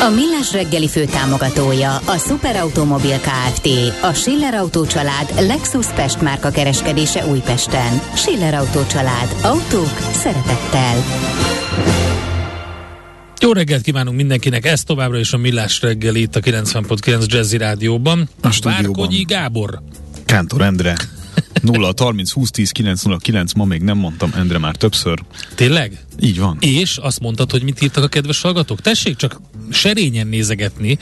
A Millás reggeli főtámogatója a Superautomobil KFT, a Schiller Auto család Lexus Pest márka kereskedése Újpesten. Schiller Auto család. Autók szeretettel. Jó reggelt kívánunk mindenkinek, ez továbbra is a Millás reggeli itt a 90.9 Jazzy Rádióban. A stúdióban. Várkonyi Gábor. Kántor Endre. 0 30 20 10 909, ma még nem mondtam Endre már többször. Tényleg? Így van. És azt mondtad, hogy mit írtak a kedves hallgatók? Tessék csak serényen nézegetni,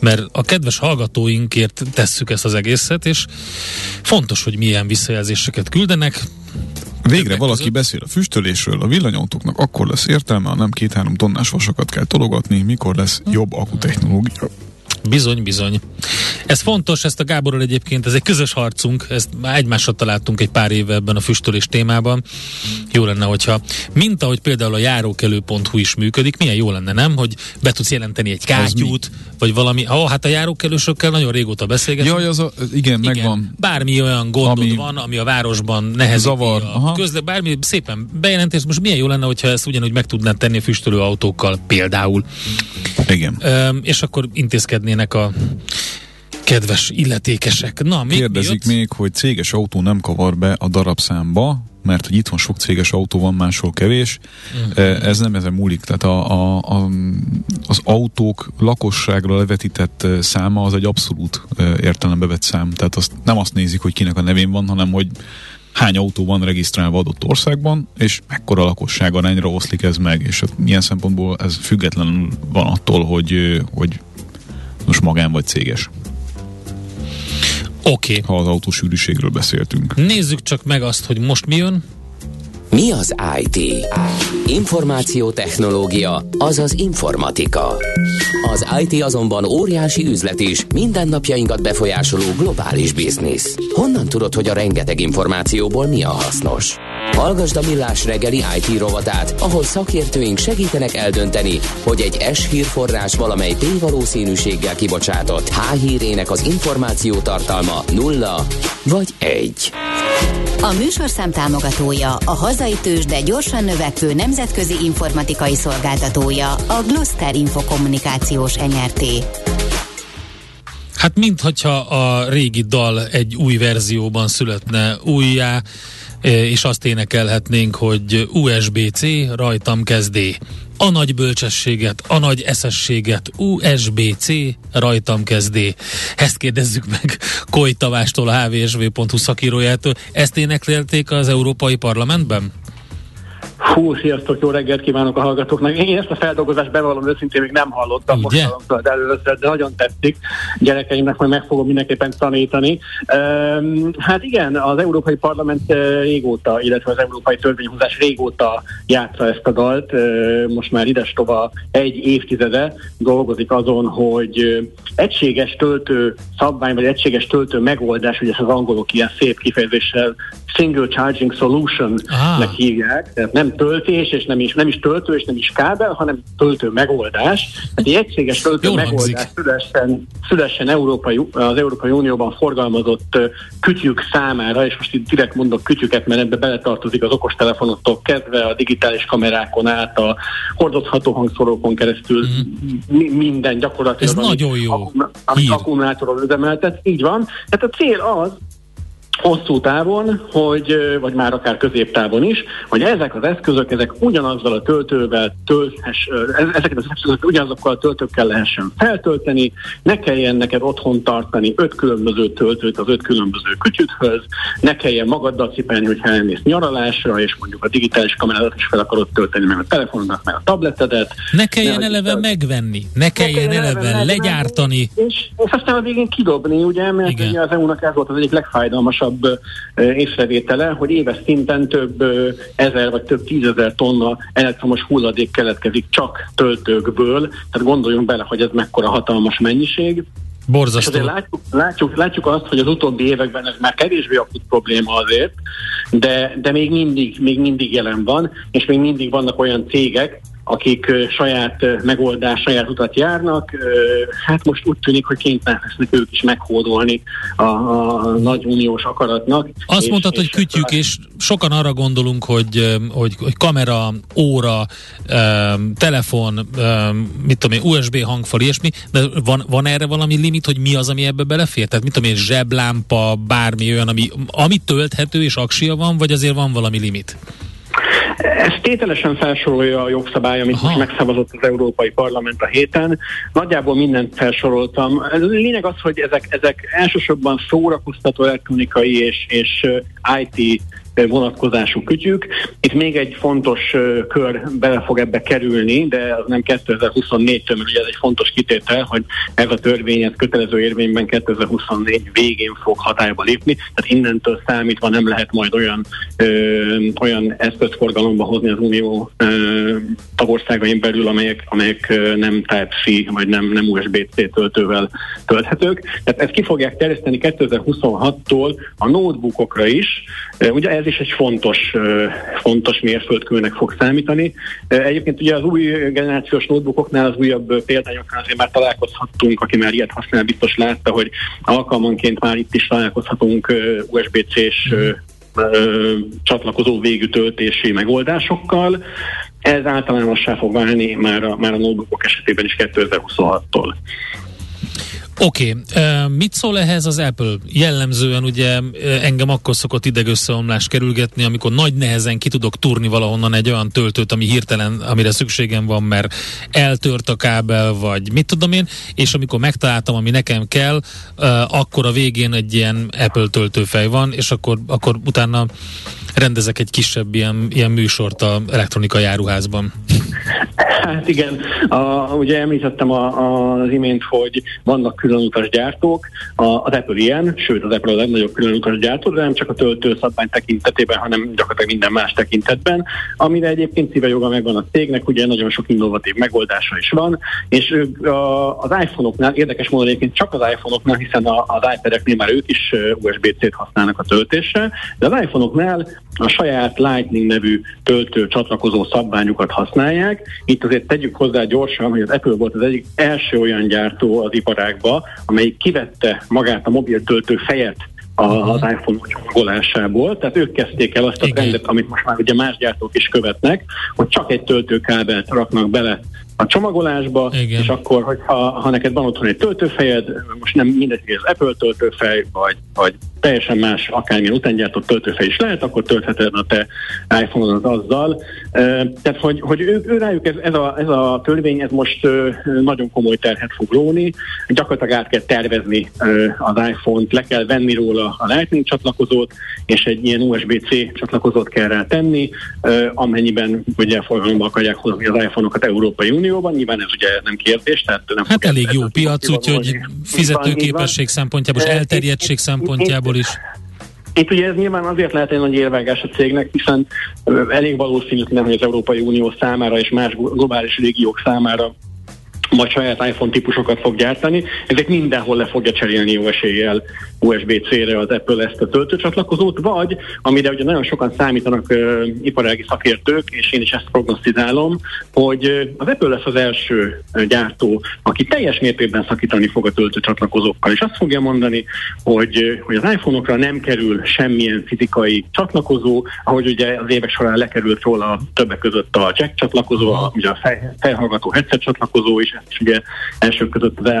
mert a kedves hallgatóinkért tesszük ezt az egészet, és fontos, hogy milyen visszajelzéseket küldenek. Végre valaki között. beszél a füstölésről, a villanyautóknak akkor lesz értelme, ha nem két-három tonnás vasokat kell tologatni, mikor lesz jobb akutechnológia. Bizony, bizony. Ez fontos, ezt a Gáborral egyébként, ez egy közös harcunk, ezt már egymásra találtunk egy pár éve ebben a füstölés témában. Jó lenne, hogyha, mint ahogy például a járókelő.hu is működik, milyen jó lenne, nem? Hogy be tudsz jelenteni egy kátyút, vagy valami, ó, hát a járókelősökkel nagyon régóta beszélgetünk. Jaj, az a, igen, megvan. Bármi olyan gondod Ami van, ami a városban nehezíti zavar, a aha. közle, bármi szépen bejelentés. Most milyen jó lenne, hogyha ezt ugyanúgy meg tudnád tenni a füstölő autókkal például. Igen. Öm, és akkor intézkednének a kedves illetékesek. Na, még Kérdezik mi még, hogy céges autó nem kavar be a darabszámba, mert hogy itthon sok céges autó van, máshol kevés. Uh-huh. Ez nem ezen múlik. Tehát a, a, a, az autók lakosságra levetített eh, száma az egy abszolút eh, értelembe vett szám. Tehát azt, nem azt nézik, hogy kinek a nevén van, hanem hogy hány autó van regisztrálva adott országban, és mekkora lakosság arányra oszlik ez meg, és ez- ilyen szempontból ez függetlenül van attól, hogy, hogy most magán vagy céges, Oké. Okay. ha az autósűrűségről beszéltünk. Nézzük csak meg azt, hogy most mi jön. Mi az IT? Információtechnológia, azaz informatika. Az IT azonban óriási üzlet is, mindennapjainkat befolyásoló globális biznisz. Honnan tudod, hogy a rengeteg információból mi a hasznos? Hallgasd a Millás reggeli IT rovatát, ahol szakértőink segítenek eldönteni, hogy egy S hírforrás valamely P valószínűséggel kibocsátott H hírének az információ tartalma nulla vagy egy. A műsorszám támogatója a hazai tős, de gyorsan növekvő nemzetközi informatikai szolgáltatója a Gloster Infokommunikációs NRT. Hát minthogyha a régi dal egy új verzióban születne újjá, és azt énekelhetnénk, hogy USB-C, rajtam kezdé. A nagy bölcsességet, a nagy eszességet, USB-C, rajtam kezdé. Ezt kérdezzük meg Koly Tavástól, a hvsv.hu szakírójától. Ezt éneklelték az Európai Parlamentben? Hú, sziasztok, jó reggelt kívánok a hallgatóknak. Én ezt a feldolgozást bevallom őszintén még nem hallottam, most hallom tőled először, de nagyon tetszik. Gyerekeimnek majd meg fogom mindenképpen tanítani. Um, hát igen, az Európai Parlament régóta, illetve az Európai Törvényhozás régóta játsza ezt a dalt. Most már ides tova egy évtizede dolgozik azon, hogy egységes töltő szabvány, vagy egységes töltő megoldás, ugye ezt az angolok ilyen szép kifejezéssel Single Charging Solution-nek hívják, tehát nem töltés, és nem is, nem is töltő, és nem is kábel, hanem töltő megoldás. Tehát egy egységes töltő Jól megoldás szülessen, szülessen Európai, az Európai Unióban forgalmazott kütyük számára, és most itt direkt mondok kütyüket, mert ebbe beletartozik az okostelefonoktól kezdve, a digitális kamerákon át, a hordozható hangszórókon keresztül, mi, minden gyakorlatilag. Ez amit nagyon jó Amit hír. akkumulátorról üzemeltet, így van. Tehát a cél az, hosszú távon, hogy, vagy már akár középtávon is, hogy ezek az eszközök, ezek ugyanazzal a töltővel tölthess, ezeket az eszközöket ugyanazokkal a töltőkkel lehessen feltölteni, ne kelljen neked otthon tartani öt különböző töltőt az öt különböző kütyüthöz, ne kelljen magaddal cipelni, hogyha elmész nyaralásra, és mondjuk a digitális kamerádat is fel akarod tölteni, meg a telefonodat, meg a tabletedet. Ne kelljen Ne, eleve hogy- megvenni, ne kelljen eleve legyártani. És, és aztán a végén kidobni, ugye, mert Igen. az EU-nak ez volt az egyik legfájdalmasabb ö, észrevétele, hogy éves szinten több ezer vagy több tízezer tonna elektromos hulladék keletkezik csak töltőkből, tehát gondoljunk bele, hogy ez mekkora hatalmas mennyiség. Borzasztó. És látjuk, látjuk, látjuk azt, hogy az utóbbi években ez már kevésbé akut probléma azért, de, de még, mindig, még mindig jelen van, és még mindig vannak olyan cégek, akik saját megoldás, saját utat járnak. Hát most úgy tűnik, hogy kénytelen lesznek ők is meghódolni a, a nagy uniós akaratnak. Azt és, mondtad, és hogy kütyük, és sokan arra gondolunk, hogy, hogy, hogy kamera, óra, telefon, mit tudom én, USB hangfal, ilyesmi, de van, van erre valami limit, hogy mi az, ami ebbe belefér? Tehát mit tudom én, zseblámpa, bármi olyan, ami, ami tölthető és aksia van, vagy azért van valami limit? Ez tételesen felsorolja a jogszabály, amit Aha. most megszavazott az Európai Parlament a héten. Nagyjából mindent felsoroltam. A lényeg az, hogy ezek, ezek elsősorban szórakoztató elektronikai és, és IT vonatkozású kütyük. Itt még egy fontos kör bele fog ebbe kerülni, de az nem 2024-től, mert ugye ez egy fontos kitétel, hogy ez a törvény ez kötelező érvényben 2024 végén fog hatályba lépni, tehát innentől számítva nem lehet majd olyan, ö, olyan eszközforgalomba hozni az unió ö, tagországain belül, amelyek, amelyek nem Type-C vagy nem, nem USB-C töltővel tölthetők. Tehát ezt ki fogják terjeszteni 2026-tól a notebookokra is. Ugye ez is egy fontos, fontos mérföldkőnek fog számítani. Egyébként ugye az új generációs notebookoknál, az újabb példányoknál azért már találkozhattunk, aki már ilyet használ, biztos látta, hogy alkalmanként már itt is találkozhatunk USB-C-s csatlakozó végű töltési megoldásokkal. Ez általánossá fog válni már a, már a notebookok esetében is 2026-tól. Oké, okay. mit szól ehhez az Apple? Jellemzően ugye engem akkor szokott idegösszeomlás kerülgetni, amikor nagy nehezen ki tudok turni valahonnan egy olyan töltőt, ami hirtelen, amire szükségem van, mert eltört a kábel, vagy mit tudom én, és amikor megtaláltam, ami nekem kell, akkor a végén egy ilyen Apple töltőfej van, és akkor, akkor utána rendezek egy kisebb ilyen, ilyen műsort a elektronikai áruházban. Hát igen, a, ugye említettem a, a, az imént, hogy vannak különutas gyártók, a, az Apple ilyen, sőt az Apple a legnagyobb különutas gyártó, de nem csak a töltőszabvány tekintetében, hanem gyakorlatilag minden más tekintetben, amire egyébként szíve joga megvan a cégnek, ugye nagyon sok innovatív megoldása is van, és az iPhone-oknál, érdekes módon egyébként csak az iPhone-oknál, hiszen az iPad-eknél már ők is USB-C-t használnak a töltésre, de az iPhone-oknál a saját Lightning nevű töltő csatlakozó szabványukat használják. Itt azért tegyük hozzá gyorsan, hogy az Apple volt az egyik első olyan gyártó az iparágba, amelyik kivette magát a mobiltöltő fejet az iPhone csomagolásából, tehát ők kezdték el azt a trendet, amit most már ugye más gyártók is követnek, hogy csak egy töltőkábelt raknak bele a csomagolásba, Igen. és akkor, hogyha ha neked van otthon egy töltőfejed, most nem mindegy, hogy az Apple töltőfej, vagy, vagy teljesen más, akármilyen utángyártott töltőfej is lehet, akkor töltheted a te iPhone-odat azzal. Tehát, hogy, hogy ő, ő rájuk ez, ez, a, ez a törvény, ez most nagyon komoly terhet fog róni. Gyakorlatilag át kell tervezni az iPhone-t, le kell venni róla a Lightning csatlakozót, és egy ilyen USB-C csatlakozót kell rá tenni, amennyiben ugye forgalomba akarják hozni az iPhone-okat Európai Unióban. Nyilván ez ugye nem kérdés. Tehát nem hát elég jó piac, úgyhogy fizetőképesség szempontjából és elterjedtség szempontjából szempontból is. Itt ugye ez nyilván azért lehet egy nagy érvágás a cégnek, hiszen elég valószínűtlen, hogy az Európai Unió számára és más globális régiók számára majd saját iPhone típusokat fog gyártani, ezek mindenhol le fogja cserélni jó eséllyel USB-C-re az Apple ezt a töltőcsatlakozót, vagy amire ugye nagyon sokan számítanak uh, iparági szakértők, és én is ezt prognosztizálom, hogy az Apple lesz az első gyártó, aki teljes mértékben szakítani fog a töltőcsatlakozókkal, és azt fogja mondani, hogy, hogy az iPhone-okra nem kerül semmilyen fizikai csatlakozó, ahogy ugye az évek során lekerült róla többek között a jack csatlakozó, a, ugye a fej, fejhallgató headset csatlakozó is, ezt is ugye elsők között az,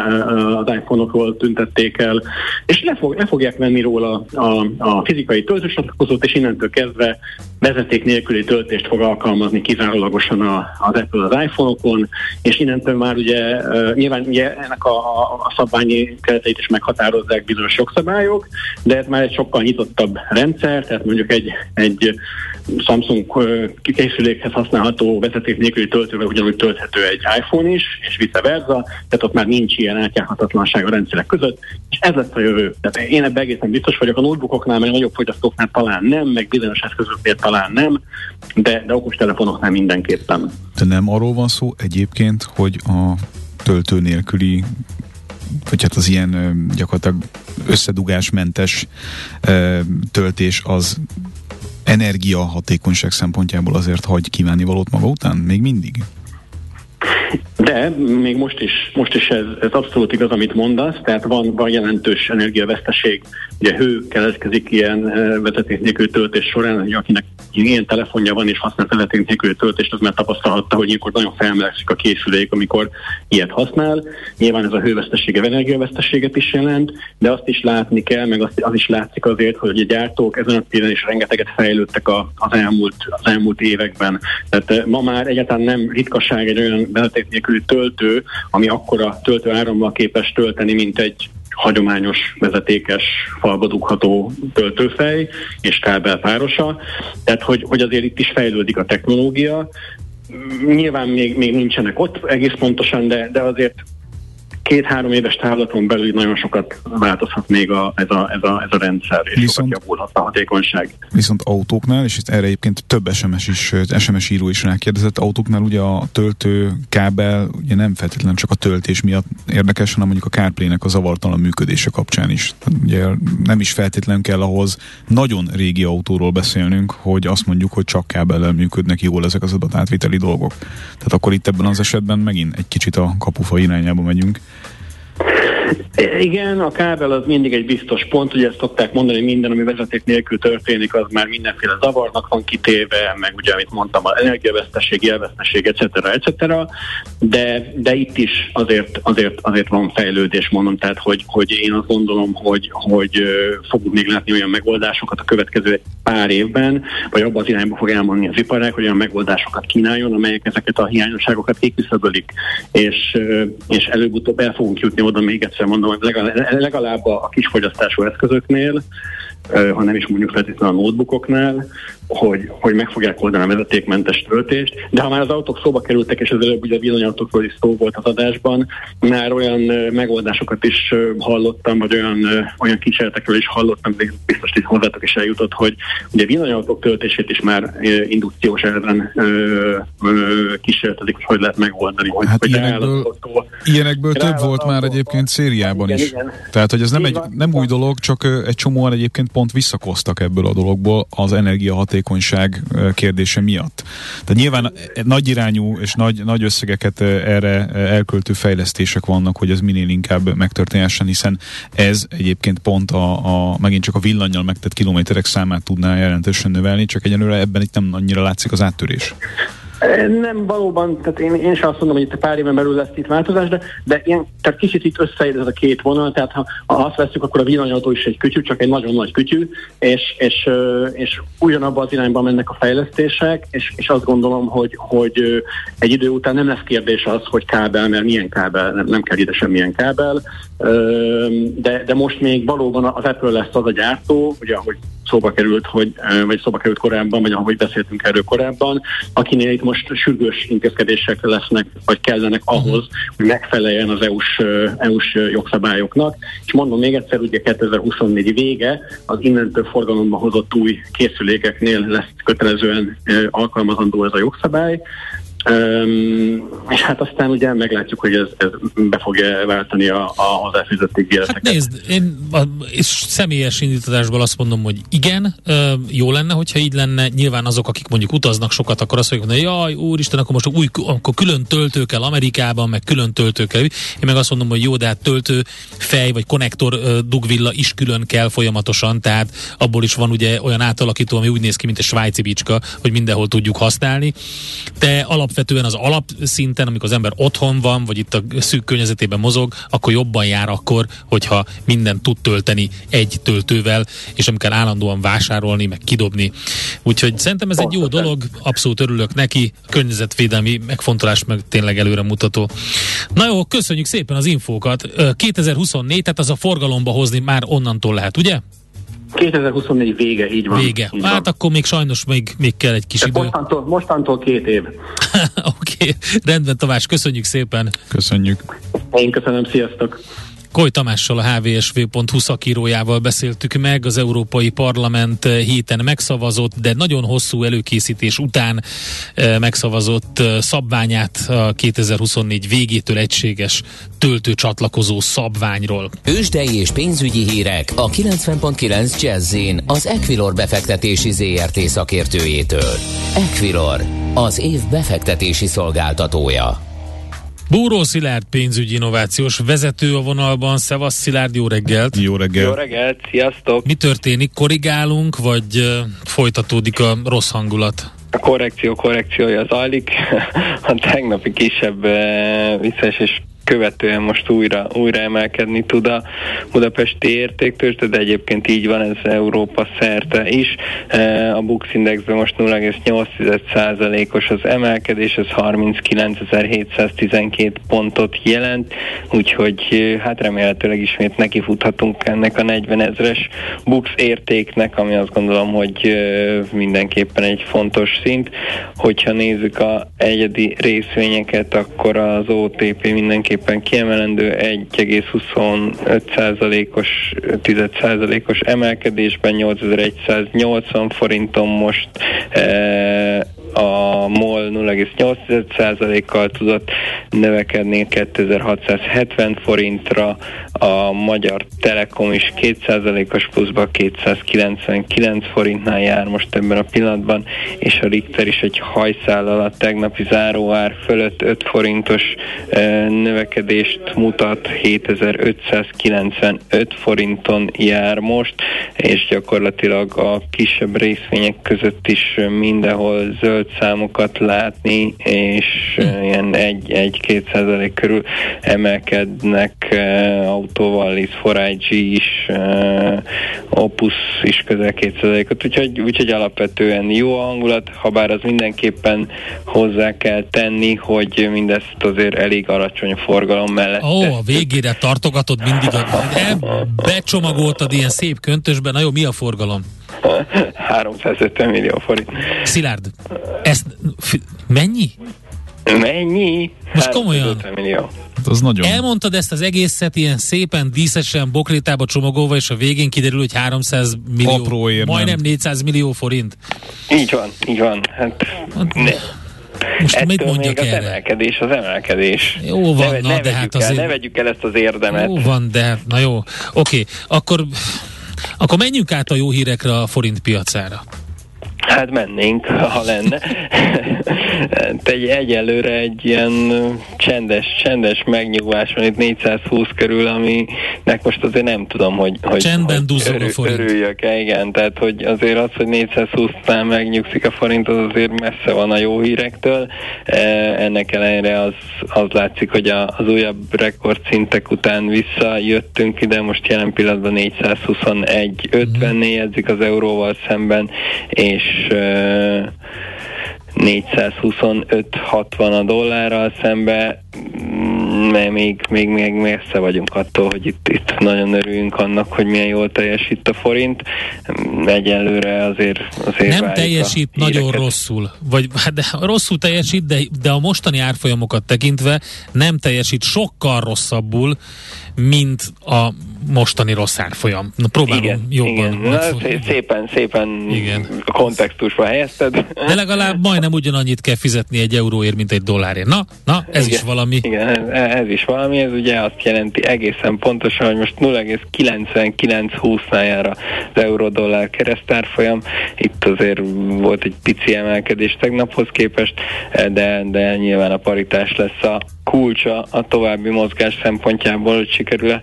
az iPhone-okról tüntették el, és le, fog, le fogják venni róla a, a fizikai töltősatlakozót, és innentől kezdve vezeték nélküli töltést fog alkalmazni kizárólagosan a, az Apple az iPhone-okon, és innentől már ugye nyilván ugye ennek a, a szabványi kereteit is meghatározzák bizonyos jogszabályok, de ez már egy sokkal nyitottabb rendszer, tehát mondjuk egy, egy Samsung készülékhez használható vezeték nélküli töltővel ugyanúgy tölthető egy iPhone is, és vice versa, tehát ott már nincs ilyen átjárhatatlanság a rendszerek között, és ez lesz a jövő. Tehát én ebben egészen biztos vagyok, a notebookoknál, meg nagyobb fogyasztóknál talán nem, meg bizonyos eszközöknél talán nem, de, de okostelefonoknál mindenképpen. De nem arról van szó egyébként, hogy a töltő nélküli vagy hát az ilyen gyakorlatilag összedugásmentes töltés az energia hatékonyság szempontjából azért hagy kívánni valót maga után? Még mindig? De még most is, most is ez, ez abszolút igaz, amit mondasz, tehát van, van jelentős energiaveszteség. Ugye hő keletkezik ilyen vezeték nélkül töltés során, hogy akinek ilyen telefonja van és használ vezeték nélkül töltést, az már tapasztalhatta, hogy ilyenkor nagyon felmelegszik a készülék, amikor ilyet használ. Nyilván ez a hővesztesége energiaveszteséget is jelent, de azt is látni kell, meg azt, az is látszik azért, hogy a gyártók ezen a téren is rengeteget fejlődtek a, az, elmúlt, az elmúlt években. Tehát ma már egyáltalán nem ritkaság egy olyan vezeték nélküli töltő, ami akkora töltő árammal képes tölteni, mint egy hagyományos vezetékes falba dugható töltőfej és kábel párosa. Tehát, hogy, hogy azért itt is fejlődik a technológia. Nyilván még, még nincsenek ott egész pontosan, de, de azért két-három éves távlaton belül nagyon sokat változhat még a, ez, a, ez, a, ez a rendszer, és viszont, sokat javulhat a hatékonyság. Viszont autóknál, és erre egyébként több SMS is, SMS író is rákérdezett, autóknál ugye a töltő kábel ugye nem feltétlenül csak a töltés miatt érdekes, hanem mondjuk a CarPlay-nek a zavartalan működése kapcsán is. Ugye nem is feltétlenül kell ahhoz nagyon régi autóról beszélnünk, hogy azt mondjuk, hogy csak kábellel működnek jól ezek az adatátviteli dolgok. Tehát akkor itt ebben az esetben megint egy kicsit a kapufa irányába megyünk. Igen, a kábel az mindig egy biztos pont, ugye ezt szokták mondani, hogy minden, ami vezeték nélkül történik, az már mindenféle zavarnak van kitéve, meg ugye, amit mondtam, az energiaveszteség, jelveszteség, etc. etc. De, de itt is azért, azért, azért van fejlődés, mondom, tehát hogy, hogy én azt gondolom, hogy, hogy fogunk még látni olyan megoldásokat a következő pár évben, vagy abban az irányba fog elmondani az iparág, hogy olyan megoldásokat kínáljon, amelyek ezeket a hiányosságokat kiküszöbölik, és, és előbb-utóbb el fogunk jutni oda még egyszer mondom, hogy legalább a kisfogyasztású eszközöknél, ha nem is mondjuk feltétlenül a notebookoknál, hogy, hogy meg fogják oldani a vezetékmentes töltést, de ha már az autók szóba kerültek, és az előbb ugye a villanyautókról is szó volt az adásban, már olyan megoldásokat is hallottam, vagy olyan, olyan kísérletekről is hallottam, biztos hogy hozzátok is eljutott, hogy ugye villanyautók töltését is már indukciós elven kísérletezik, hogy hogy lehet megoldani. Hogy, hát hogy ilyenekből, ilyenekből több volt már egyébként szériában igen, is. Igen. Tehát, hogy ez nem, egy, nem új dolog, csak egy csomóan egyébként pont visszakoztak ebből a dologból az energiahaték hatékonyság kérdése miatt. Tehát nyilván nagy irányú és nagy, nagy összegeket erre elköltő fejlesztések vannak, hogy ez minél inkább megtörténhessen, hiszen ez egyébként pont a, a megint csak a villanyjal megtett kilométerek számát tudná jelentősen növelni, csak egyenlőre ebben itt nem annyira látszik az áttörés. Nem valóban, tehát én, én sem azt mondom, hogy itt pár éven belül lesz itt változás, de, de ilyen, tehát kicsit itt összeér ez a két vonal, tehát ha, ha azt veszük, akkor a villanyautó is egy kütyű, csak egy nagyon nagy kütyű, és, és, és ugyanabban az irányban mennek a fejlesztések, és, és azt gondolom, hogy, hogy egy idő után nem lesz kérdés az, hogy kábel, mert milyen kábel, nem, nem kell ide semmilyen kábel, de, de most még valóban az Apple lesz az a gyártó, ugye ahogy szóba került, hogy, vagy szóba került korábban, vagy ahogy beszéltünk erről korábban, akinél itt most sürgős intézkedések lesznek, vagy kellenek ahhoz, hogy megfeleljen az EU-s, EU-s jogszabályoknak. És mondom még egyszer, ugye 2024 vége az innentől forgalomba hozott új készülékeknél lesz kötelezően alkalmazandó ez a jogszabály. Um, és hát aztán ugye meglátjuk, hogy ez, ez be fogja váltani a, a elfizetett ígéreteket. Hát nézd, én a, és személyes indítatásból azt mondom, hogy igen, jó lenne, hogyha így lenne. Nyilván azok, akik mondjuk utaznak sokat, akkor azt fogják mondani, jaj, úristen, akkor most új, akkor külön töltő kell Amerikában, meg külön töltő kell. Én meg azt mondom, hogy jó, de hát töltő fej vagy konnektor dugvilla is külön kell folyamatosan, tehát abból is van ugye olyan átalakító, ami úgy néz ki, mint egy svájci bicska, hogy mindenhol tudjuk használni. De alap alapvetően az alapszinten, amikor az ember otthon van, vagy itt a szűk környezetében mozog, akkor jobban jár akkor, hogyha minden tud tölteni egy töltővel, és nem kell állandóan vásárolni, meg kidobni. Úgyhogy szerintem ez egy jó dolog, abszolút örülök neki, környezetvédelmi megfontolás meg tényleg előre mutató. Na jó, köszönjük szépen az infókat. 2024, tehát az a forgalomba hozni már onnantól lehet, ugye? 2024 vége, így van. Vége. Így hát van. akkor még sajnos még, még kell egy kis De idő. Mostantól, mostantól két év. Oké, okay. rendben Tamás, köszönjük szépen. Köszönjük. Én köszönöm, sziasztok. Koly Tamással, a hvsv.hu szakírójával beszéltük meg, az Európai Parlament héten megszavazott, de nagyon hosszú előkészítés után megszavazott szabványát a 2024 végétől egységes töltőcsatlakozó szabványról. Ősdei és pénzügyi hírek a 90.9 jazz az Equilor befektetési ZRT szakértőjétől. Equilor, az év befektetési szolgáltatója. Búró Szilárd pénzügyi innovációs vezető a vonalban. Szevasz Szilárd, jó reggelt! Jó reggelt! Jó reggelt, sziasztok! Mi történik? Korrigálunk, vagy folytatódik a rossz hangulat? A korrekció korrekciója zajlik. A tegnapi kisebb visszaesés követően most újra, újra emelkedni tud a budapesti értéktős, de egyébként így van ez Európa szerte is. E, a Bux Indexben most 0,8%-os az emelkedés, ez 39.712 pontot jelent, úgyhogy e, hát remélhetőleg ismét nekifuthatunk ennek a 40 ezres Bux értéknek, ami azt gondolom, hogy e, mindenképpen egy fontos szint. Hogyha nézzük a egyedi részvényeket, akkor az OTP mindenképpen mindenképpen kiemelendő 1,25%-os 10%-os emelkedésben 8180 forinton most e, a MOL 0,8%-kal tudott növekedni 2670 forintra, a Magyar Telekom is 2%-os pluszba 299 forintnál jár most ebben a pillanatban, és a Richter is egy hajszállal a tegnapi záróár fölött 5 forintos e, növekedést mutat, 7595 forinton jár most, és gyakorlatilag a kisebb részvények között is mindenhol zöld zöld számokat látni, és hm. ilyen 1-2 százalék körül emelkednek autóval, is, 4 is, Opus is közel 2 százalékot, úgyhogy, úgyhogy alapvetően jó a hangulat, ha bár az mindenképpen hozzá kell tenni, hogy mindezt azért elég alacsony forgalom mellett. Ó, a végére tartogatod mindig, a, becsomagoltad ilyen szép köntösben, na jó, mi a forgalom? 350 millió forint. Szilárd, ezt f- mennyi? Mennyi? Most komolyan? Millió. Hát az nagyon... Elmondtad ezt az egészet ilyen szépen, díszesen, bokrétába csomagolva, és a végén kiderül, hogy 300 millió, Apró ér, majdnem 400 millió forint. Így van, így van. Hát, hát ne. Most Ettől mit mondjak még erre? az emelkedés, az emelkedés. Jó van, ne, na, ne de hát el, azért... Ne vegyük el ezt az érdemet. Jó van, de hát, na jó. Oké, okay. akkor, akkor menjünk át a jó hírekre a forint piacára. Hát mennénk, ha lenne. egy, egyelőre egy ilyen csendes, csendes megnyugvás van itt 420 körül, aminek most azért nem tudom, hogy, hogy, Csendben hogy örül, a forint. örüljök-e, igen. Tehát, hogy azért az, hogy 420-nál megnyugszik a forint, az azért messze van a jó hírektől. E, ennek ellenére az, az látszik, hogy a, az újabb rekordszintek után visszajöttünk ide, most jelen pillanatban 421.50 jegyzik az euróval szemben, és 425-60 a dollárral szembe, mert még, még, még messze vagyunk attól, hogy itt, itt nagyon örüljünk annak, hogy milyen jól teljesít a forint. Egyelőre azért, azért Nem teljesít a nagyon híreket. rosszul, vagy hát de rosszul teljesít, de, de a mostani árfolyamokat tekintve nem teljesít sokkal rosszabbul, mint a mostani rossz árfolyam. Na, próbálom igen, jobban. Igen. Na, szépen, szépen igen. kontextusba helyezted. De legalább majdnem ugyanannyit kell fizetni egy euróért, mint egy dollárért. Na, na ez igen, is valami. Igen, ez, ez is valami. Ez ugye azt jelenti egészen pontosan, hogy most 0,9920-nál jár az euró-dollár keresztárfolyam. Itt azért volt egy pici emelkedés tegnaphoz képest, de, de nyilván a paritás lesz a kulcsa a további mozgás szempontjából, hogy sikerül-e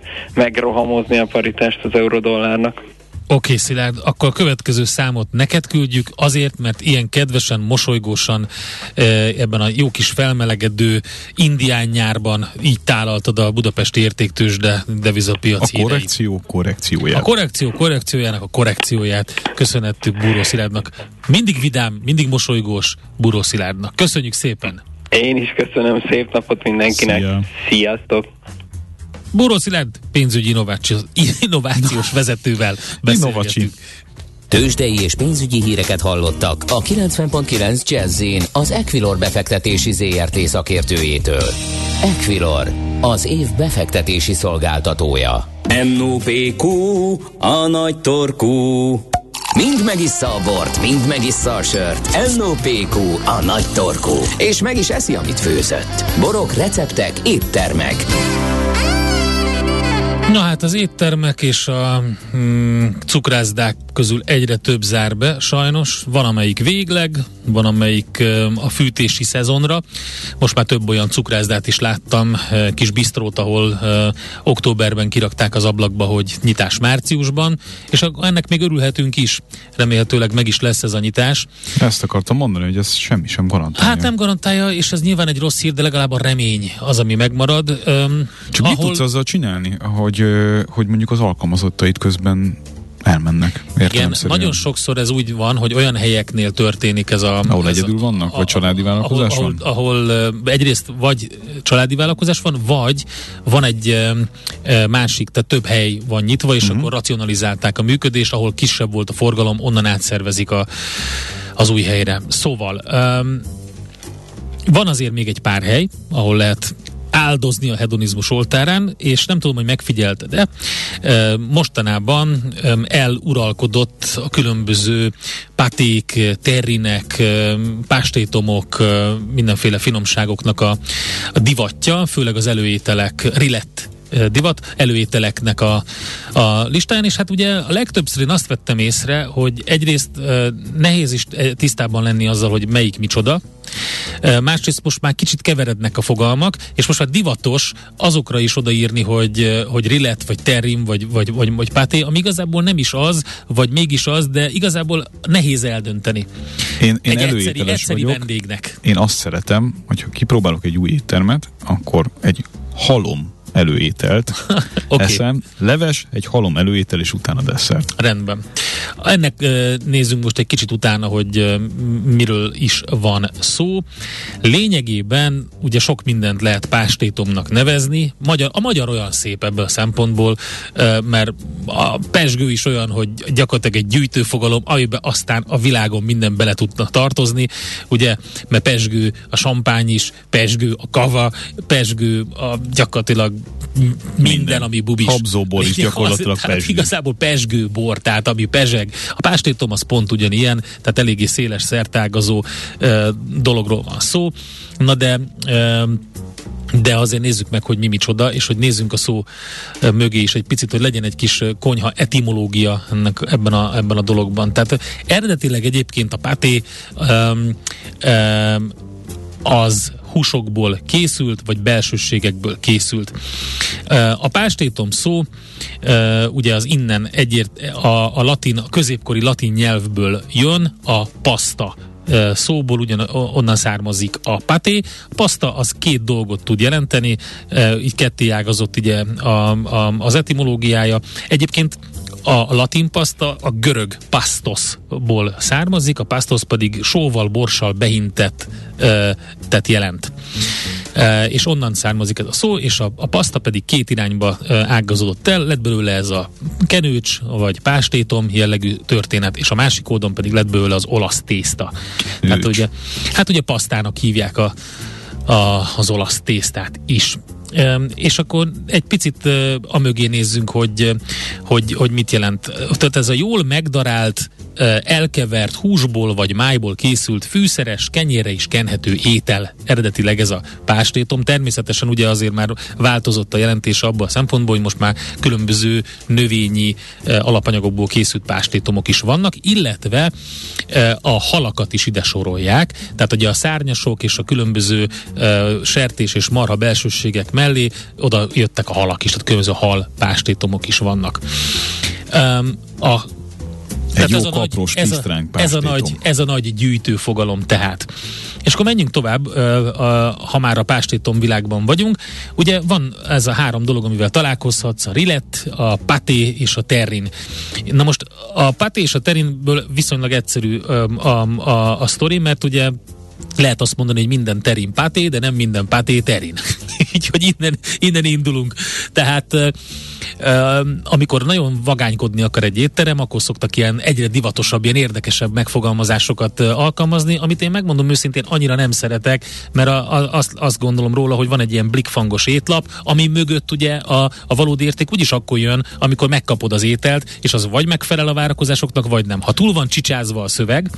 megrohamozni a paritást az eurodollárnak. Oké, okay, Szilárd, akkor a következő számot neked küldjük, azért, mert ilyen kedvesen, mosolygósan ebben a jó kis felmelegedő indián nyárban így tálaltad a budapesti értéktősde devizapiaci A korrekció idejét. korrekcióját. A korrekció korrekciójának a korrekcióját köszönettük Búró Szilárdnak. Mindig vidám, mindig mosolygós Búró Szilárdnak. Köszönjük szépen! Én is köszönöm, szép napot mindenkinek. Szia. Sziasztok! Búró Szilárd pénzügyi innovációs, innovációs vezetővel beszélgetünk. Tőzsdei és pénzügyi híreket hallottak a 90.9 jazz az Equilor befektetési ZRT szakértőjétől. Equilor, az év befektetési szolgáltatója. NOPQ, a nagy torkú. Mind megissza a bort, mind megissza a sört. NOPQ, a nagy torkú. És meg is eszi, amit főzött. Borok, receptek, éttermek. Na hát az éttermek és a mm, cukrászdák közül egyre több zár be, sajnos. Van amelyik végleg, van amelyik a fűtési szezonra. Most már több olyan cukrászdát is láttam, kis bistrót, ahol októberben kirakták az ablakba, hogy nyitás márciusban, és ennek még örülhetünk is. Remélhetőleg meg is lesz ez a nyitás. Ezt akartam mondani, hogy ez semmi sem garantálja. Hát nem garantálja, és ez nyilván egy rossz hír, de legalább a remény az, ami megmarad. Csak ahol... mit tudsz azzal csinálni, hogy, hogy mondjuk az alkalmazottait közben elmennek. Igen, nagyon sokszor ez úgy van, hogy olyan helyeknél történik ez a... Ahol ez egyedül a, vannak, vagy családi vállalkozás ahol, van? Ahol, ahol egyrészt vagy családi vállalkozás van, vagy van egy másik, tehát több hely van nyitva, és uh-huh. akkor racionalizálták a működést, ahol kisebb volt a forgalom, onnan átszervezik a, az új helyre. Szóval... Um, van azért még egy pár hely, ahol lehet áldozni a hedonizmus oltárán, és nem tudom, hogy megfigyelte, de e, mostanában e, eluralkodott a különböző paték, terrinek, e, pástétomok, e, mindenféle finomságoknak a, a divatja, főleg az előételek, rilett divat előételeknek a, a listáján, és hát ugye a legtöbbször én azt vettem észre, hogy egyrészt nehéz is tisztában lenni azzal, hogy melyik micsoda, Másrészt most már kicsit keverednek a fogalmak, és most már divatos azokra is odaírni, hogy, hogy rillet, vagy terrim, vagy, vagy, vagy, vagy páté, ami igazából nem is az, vagy mégis az, de igazából nehéz eldönteni. Én, én egy egyszeri, egyszeri vagyok. vendégnek. Én azt szeretem, hogyha kipróbálok egy új éttermet, akkor egy halom előételt okay. eszem, leves, egy halom előétel, és utána desszert. Rendben. Ennek nézzünk most egy kicsit utána, hogy miről is van szó. Lényegében ugye sok mindent lehet pástétomnak nevezni. Magyar, a magyar olyan szép ebből a szempontból, mert a pesgő is olyan, hogy gyakorlatilag egy gyűjtőfogalom, amiben aztán a világon minden bele tudna tartozni, ugye, mert pesgő a sampány is, pesgő a kava, pesgő a gyakorlatilag minden, minden ami bubis. Habzóból is gyakorlatilag az, pesgő. Igazából pesgő bor, tehát ami pezseg. A pástétom az pont ugyanilyen, tehát eléggé széles szertágazó ö, dologról van szó. Na de ö, de azért nézzük meg, hogy mi micsoda, és hogy nézzünk a szó mögé is egy picit, hogy legyen egy kis konyha etimológia ennek, ebben, a, ebben a dologban. Tehát eredetileg egyébként a páté um, um, az húsokból készült, vagy belsőségekből készült. A pástétom szó, ugye az innen egyért, a, a latin, a középkori latin nyelvből jön a pasta szóból ugyan onnan származik a paté. Pasta az két dolgot tud jelenteni, így ketté ágazott ugye a, a, az etimológiája. Egyébként a latin paszta a görög pasztosból származik, a pasztos pedig sóval, borssal behintett tehát jelent. E, és onnan származik ez a szó, és a, a paszta pedig két irányba e, ágazódott el, lett belőle ez a kenőcs, vagy pástétom jellegű történet, és a másik oldon pedig lett belőle az olasz tészta. Hát ugye, hát ugye pasztának hívják a, a, az olasz tésztát is. És akkor egy picit amögé nézzünk, hogy, hogy, hogy mit jelent. Tehát ez a jól megdarált, elkevert húsból vagy májból készült fűszeres, kenyére is kenhető étel. Eredetileg ez a pástétom. Természetesen ugye azért már változott a jelentés abban a szempontból, hogy most már különböző növényi alapanyagokból készült pástétomok is vannak, illetve a halakat is ide sorolják. Tehát ugye a szárnyasok és a különböző sertés és marha belsőségek mellé oda jöttek a halak is, tehát különböző hal pástétomok is vannak. A egy jó ez a kapros nagy, ez, a, ez, a nagy, ez a nagy gyűjtő fogalom tehát. És akkor menjünk tovább, ha már a pástétom világban vagyunk. Ugye van ez a három dolog, amivel találkozhatsz, a rillet, a paté és a terrin. Na most a paté és a terrinből viszonylag egyszerű a, a, a, a sztori, mert ugye lehet azt mondani, hogy minden terin páté, de nem minden páté terin. Így, hogy innen, innen indulunk. Tehát amikor nagyon vagánykodni akar egy étterem, akkor szoktak ilyen egyre divatosabb, ilyen érdekesebb megfogalmazásokat alkalmazni, amit én megmondom őszintén annyira nem szeretek, mert a, a, azt, azt gondolom róla, hogy van egy ilyen blikfangos étlap, ami mögött ugye a, a valódi érték úgyis akkor jön, amikor megkapod az ételt, és az vagy megfelel a várakozásoknak, vagy nem. Ha túl van csicsázva a szöveg,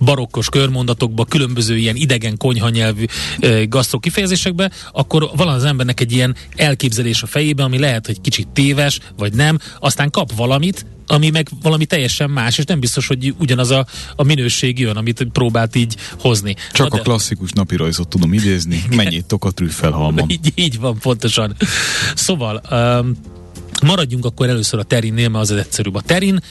barokkos körmondatokba, különböző ilyen idegen konyhanyelvű e, gasztró kifejezésekbe, akkor van az embernek egy ilyen elképzelés a fejében, ami lehet, hogy kicsit téves, vagy nem, aztán kap valamit, ami meg valami teljesen más, és nem biztos, hogy ugyanaz a, a minőség jön, amit próbált így hozni. Csak Na a de... klasszikus napirajzot tudom idézni, mennyit tok a trüffelhalmon. így, így van, pontosan. Szóval... Um, Maradjunk akkor először a terinnél, mert az az egyszerűbb. A terin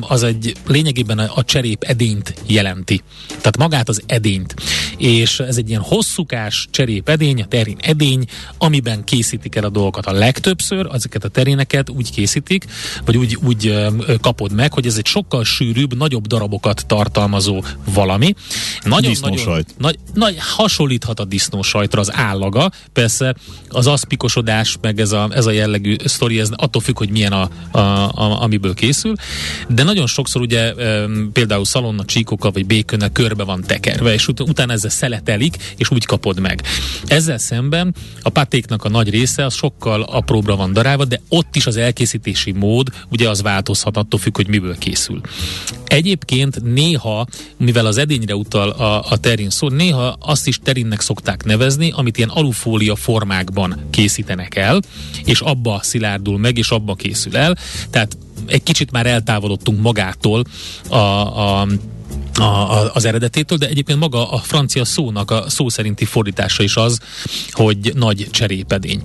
az egy lényegében a, cserép edényt jelenti. Tehát magát az edényt. És ez egy ilyen hosszúkás cserép edény, a terin edény, amiben készítik el a dolgokat. A legtöbbször ezeket a terineket úgy készítik, vagy úgy, úgy kapod meg, hogy ez egy sokkal sűrűbb, nagyobb darabokat tartalmazó valami. Nagyon, nagyon, nagy, nagy, hasonlíthat a disznósajtra az állaga. Persze az aszpikosodás, meg ez a, ez a jellegű sztori, ez attól függ, hogy milyen a, a, a, amiből készül, de nagyon sokszor ugye például szalonna csíkokkal vagy békönnel körbe van tekerve, és ut- utána ezzel szeletelik, és úgy kapod meg. Ezzel szemben a patéknak a nagy része az sokkal apróbra van darálva, de ott is az elkészítési mód ugye az változhat attól függ, hogy miből készül. Egyébként néha, mivel az edényre utal a, a terin szó, néha azt is terinnek szokták nevezni, amit ilyen alufólia formákban készítenek el, és abba szilárdul meg, és abba készül el. Tehát egy kicsit már eltávolodtunk magától a, a a, a, az eredetétől, de egyébként maga a francia szónak a szó szerinti fordítása is az, hogy nagy cserépedény.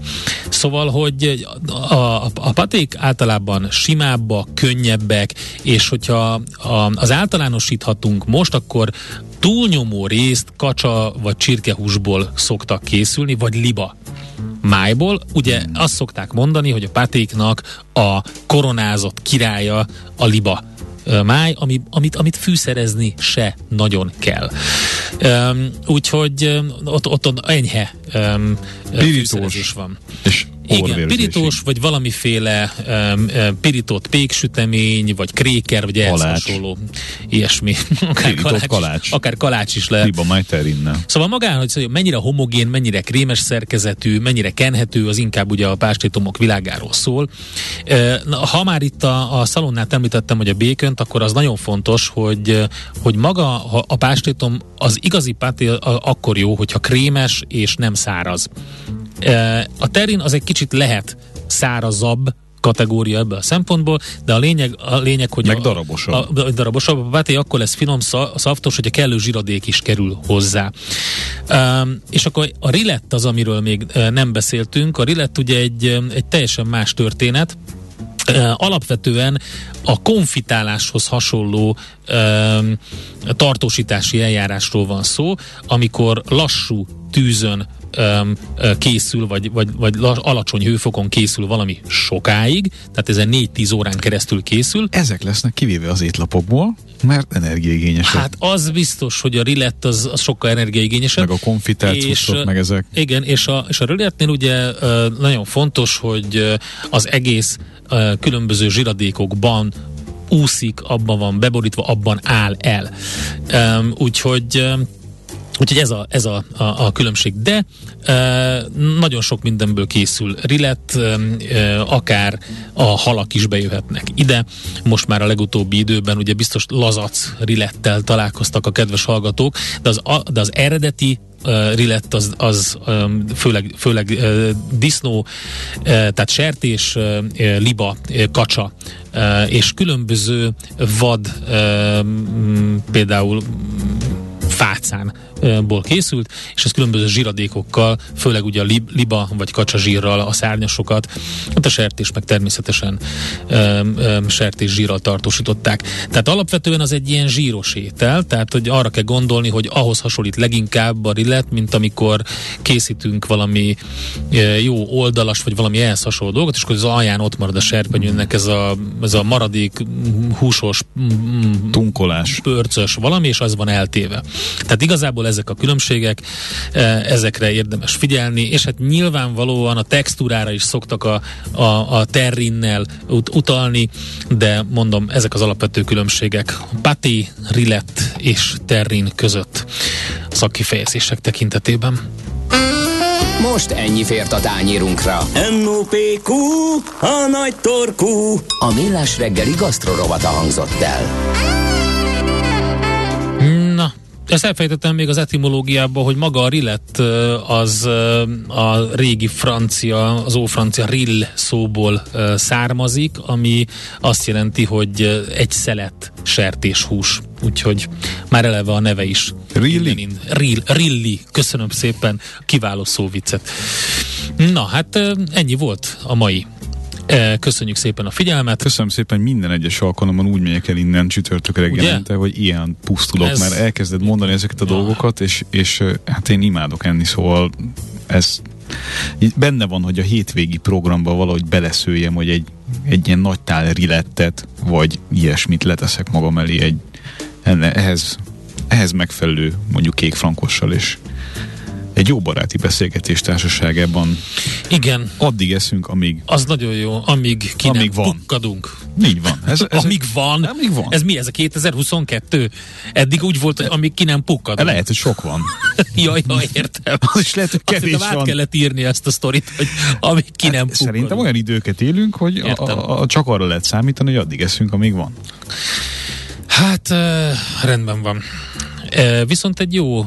Szóval, hogy a, a, a paték általában simábbak, könnyebbek, és hogyha a, az általánosíthatunk most, akkor túlnyomó részt kacsa vagy csirkehúsból szoktak készülni, vagy liba májból. Ugye azt szokták mondani, hogy a patéknak a koronázott királya a liba máj, ami, amit, amit fűszerezni se nagyon kell. Um, úgyhogy ott, ott, ott enyhe um, fűszerezés van. És igen, pirítós, vagy valamiféle um, pirított péksütemény, vagy kréker, vagy ehhez hasonló ilyesmi. Akár kalács, kalács. akár kalács is lehet. Liba majterinnel. Szóval magán, hogy mennyire homogén, mennyire krémes szerkezetű, mennyire kenhető, az inkább ugye a pástétomok világáról szól. Ha már itt a, a szalonnát említettem, hogy a békönt, akkor az nagyon fontos, hogy, hogy maga a pástétom az igazi páté akkor jó, hogyha krémes és nem száraz. A terin az egy kicsit lehet szárazabb, kategória ebből a szempontból, de a lényeg, a lényeg hogy Meg a, darabosabb. A, a, darabosabb. A páté akkor lesz finom, szaftos, hogy a kellő zsiradék is kerül hozzá. Um, és akkor a rilett az, amiről még nem beszéltünk. A rilett ugye egy, egy teljesen más történet, alapvetően a konfitáláshoz hasonló um, tartósítási eljárásról van szó, amikor lassú tűzön készül, vagy, vagy, vagy alacsony hőfokon készül valami sokáig, tehát ezen 4-10 órán keresztül készül. Ezek lesznek kivéve az étlapokból, mert energiaigényesek. Hát az biztos, hogy a rillet az, az sokkal energiaigényesebb. Meg a konfitált és, meg ezek. Igen, és a, és a rilettnél ugye nagyon fontos, hogy az egész különböző zsiradékokban úszik, abban van beborítva, abban áll el. Úgyhogy Úgyhogy ez a, ez a, a, a különbség. De e, nagyon sok mindenből készül rillet, e, akár a halak is bejöhetnek ide. Most már a legutóbbi időben ugye biztos lazac rilettel találkoztak a kedves hallgatók, de az, a, de az eredeti uh, rilett az, az főleg, főleg uh, disznó, uh, tehát sertés, liba, kacsa és különböző vad, például fácánból készült, és ez különböző zsíradékokkal, főleg ugye a lib, liba vagy kacsa zsírral a szárnyasokat, hát a sertés meg természetesen öm, öm, sertés zsírral tartósították. Tehát alapvetően az egy ilyen zsíros étel, tehát hogy arra kell gondolni, hogy ahhoz hasonlít leginkább a rillet, mint amikor készítünk valami jó oldalas, vagy valami ehhez hasonló dolgot, és akkor az alján ott marad a serpenyőnek ez a, ez a maradék húsos tunkolás pörcös valami, és az van eltéve. Tehát igazából ezek a különbségek, ezekre érdemes figyelni, és hát nyilvánvalóan a textúrára is szoktak a, a, a terrinnel ut- utalni, de mondom, ezek az alapvető különbségek. Pati, Rillet és Terrin között szakkifejezések tekintetében. Most ennyi fért a tányírunkra. M.O.P.Q. A nagy torkú. A millás reggeli gasztrorovata hangzott el. Ezt elfejtettem még az etimológiában, hogy maga a rillet az a régi francia, az ófrancia rill szóból származik, ami azt jelenti, hogy egy szelet sertéshús. Úgyhogy már eleve a neve is. Rilli? Rill, rilli. Köszönöm szépen. Kiváló szóviccet. Na, hát ennyi volt a mai Köszönjük szépen a figyelmet. Köszönöm szépen, minden egyes alkalommal úgy megyek el innen csütörtök reggelente, hogy ilyen pusztulok, ez... mert elkezded mondani ezeket a ja. dolgokat, és, és hát én imádok enni, szóval ez benne van, hogy a hétvégi programba valahogy beleszőjem, hogy egy, egy ilyen nagy tál rilettet, vagy ilyesmit leteszek magam elé egy ehhez, ehhez megfelelő mondjuk kék frankossal, és egy jó baráti beszélgetés társaságában. Igen. Addig eszünk, amíg... Az nagyon jó, amíg ki amíg nem van. pukkadunk. Így van. Ez, ez amíg van. Amíg van. Ez mi, ez a 2022? Eddig úgy volt, amíg ki nem pukkadunk. Lehet, hogy sok van. jaj, jaj, értem. Az is lehet, hogy kevés Azt van. kellett írni ezt a sztorit, hogy amíg ki nem pukkadunk. Szerintem olyan időket élünk, hogy a, a, a, csak arra lehet számítani, hogy addig eszünk, amíg van. Hát, uh, rendben van. Viszont egy jó,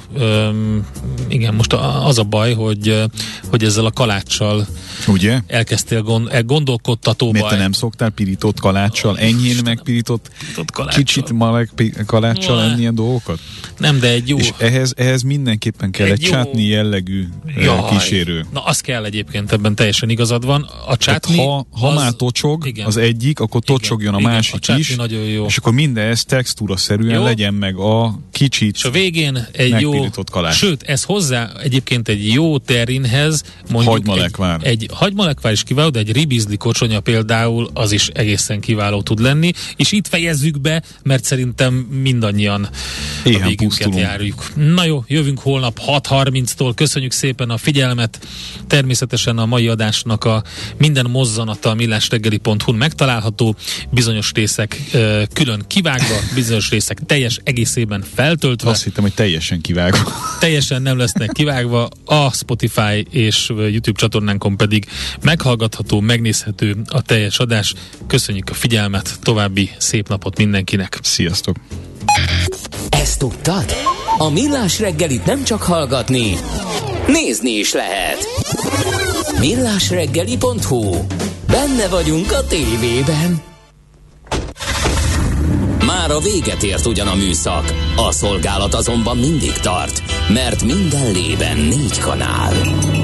igen, most az a baj, hogy, hogy ezzel a kaláccsal Ugye? elkezdtél gond, e, gondolkodtató Miért te nem szoktál pirított kaláccsal, enyhén megpirított, kicsit maleg kaláccsal enni ilyen dolgokat? Nem, de egy jó... És ehhez, ehhez mindenképpen kell egy, egy csátni jellegű Jaj. kísérő. Na, az kell egyébként, ebben teljesen igazad van. A csátni... ha, ha az, már tocsog igen. az egyik, akkor tocsogjon igen, a másik a is, nagyon jó. és akkor minden ez textúra szerűen jó. legyen meg a kicsit És a végén egy jó... Kalás. Sőt, ez hozzá egyébként egy jó terinhez, mondjuk hagymalekvár. Egy, egy hagymalekvár is kiváló, de egy ribizli kocsonya például az is egészen kiváló tud lenni, és itt fejezzük be, mert szerintem mindannyian Éhen a végünket járjuk. Na jó, jövünk holnap 6.30-tól, köszönjük szépen a figyelmet, természetesen a mai adásnak a minden mozzanata a millásreggeli.hu-n megtalálható, bizonyos részek külön kivágva, bizonyos részek teljes egészében feltöltve. Azt hittem, hogy teljesen kivágva. Teljesen nem lesznek kivágva, a Spotify és YouTube csatornánkon pedig meghallgatható, megnézhető a teljes adás. Köszönjük a figyelmet, további szép napot mindenkinek. Sziasztok! Ezt tudtad? A Millás reggelit nem csak hallgatni, nézni is lehet. Millásreggeli.hu Benne vagyunk a tévében. Már a véget ért ugyan a műszak, a szolgálat azonban mindig tart, mert minden lében négy kanál.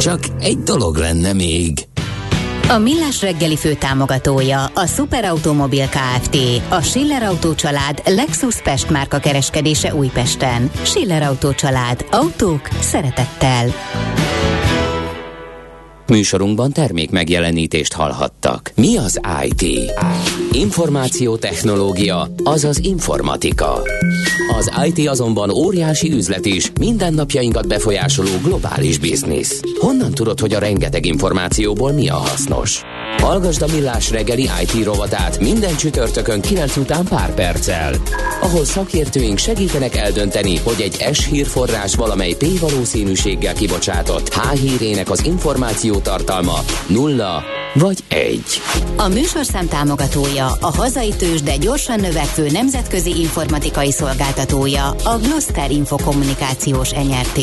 Csak egy dolog lenne még. A Millás reggeli főtámogatója a Superautomobil KFT, a Schiller Auto család Lexus Pest márka kereskedése Újpesten. Schiller Auto család. Autók szeretettel. Műsorunkban termék megjelenítést hallhattak. Mi az IT? Információtechnológia, azaz informatika. Az IT azonban óriási üzlet is, mindennapjainkat befolyásoló globális biznisz. Honnan tudod, hogy a rengeteg információból mi a hasznos? Hallgasd a Millás reggeli IT rovatát minden csütörtökön 9 után pár perccel. Ahol szakértőink segítenek eldönteni, hogy egy S hírforrás valamely P valószínűséggel kibocsátott H hírének az információ tartalma nulla vagy egy. A műsorszám támogatója, a hazai tős, de gyorsan növekvő nemzetközi informatikai szolgáltatója, a Gloster Infokommunikációs NRT.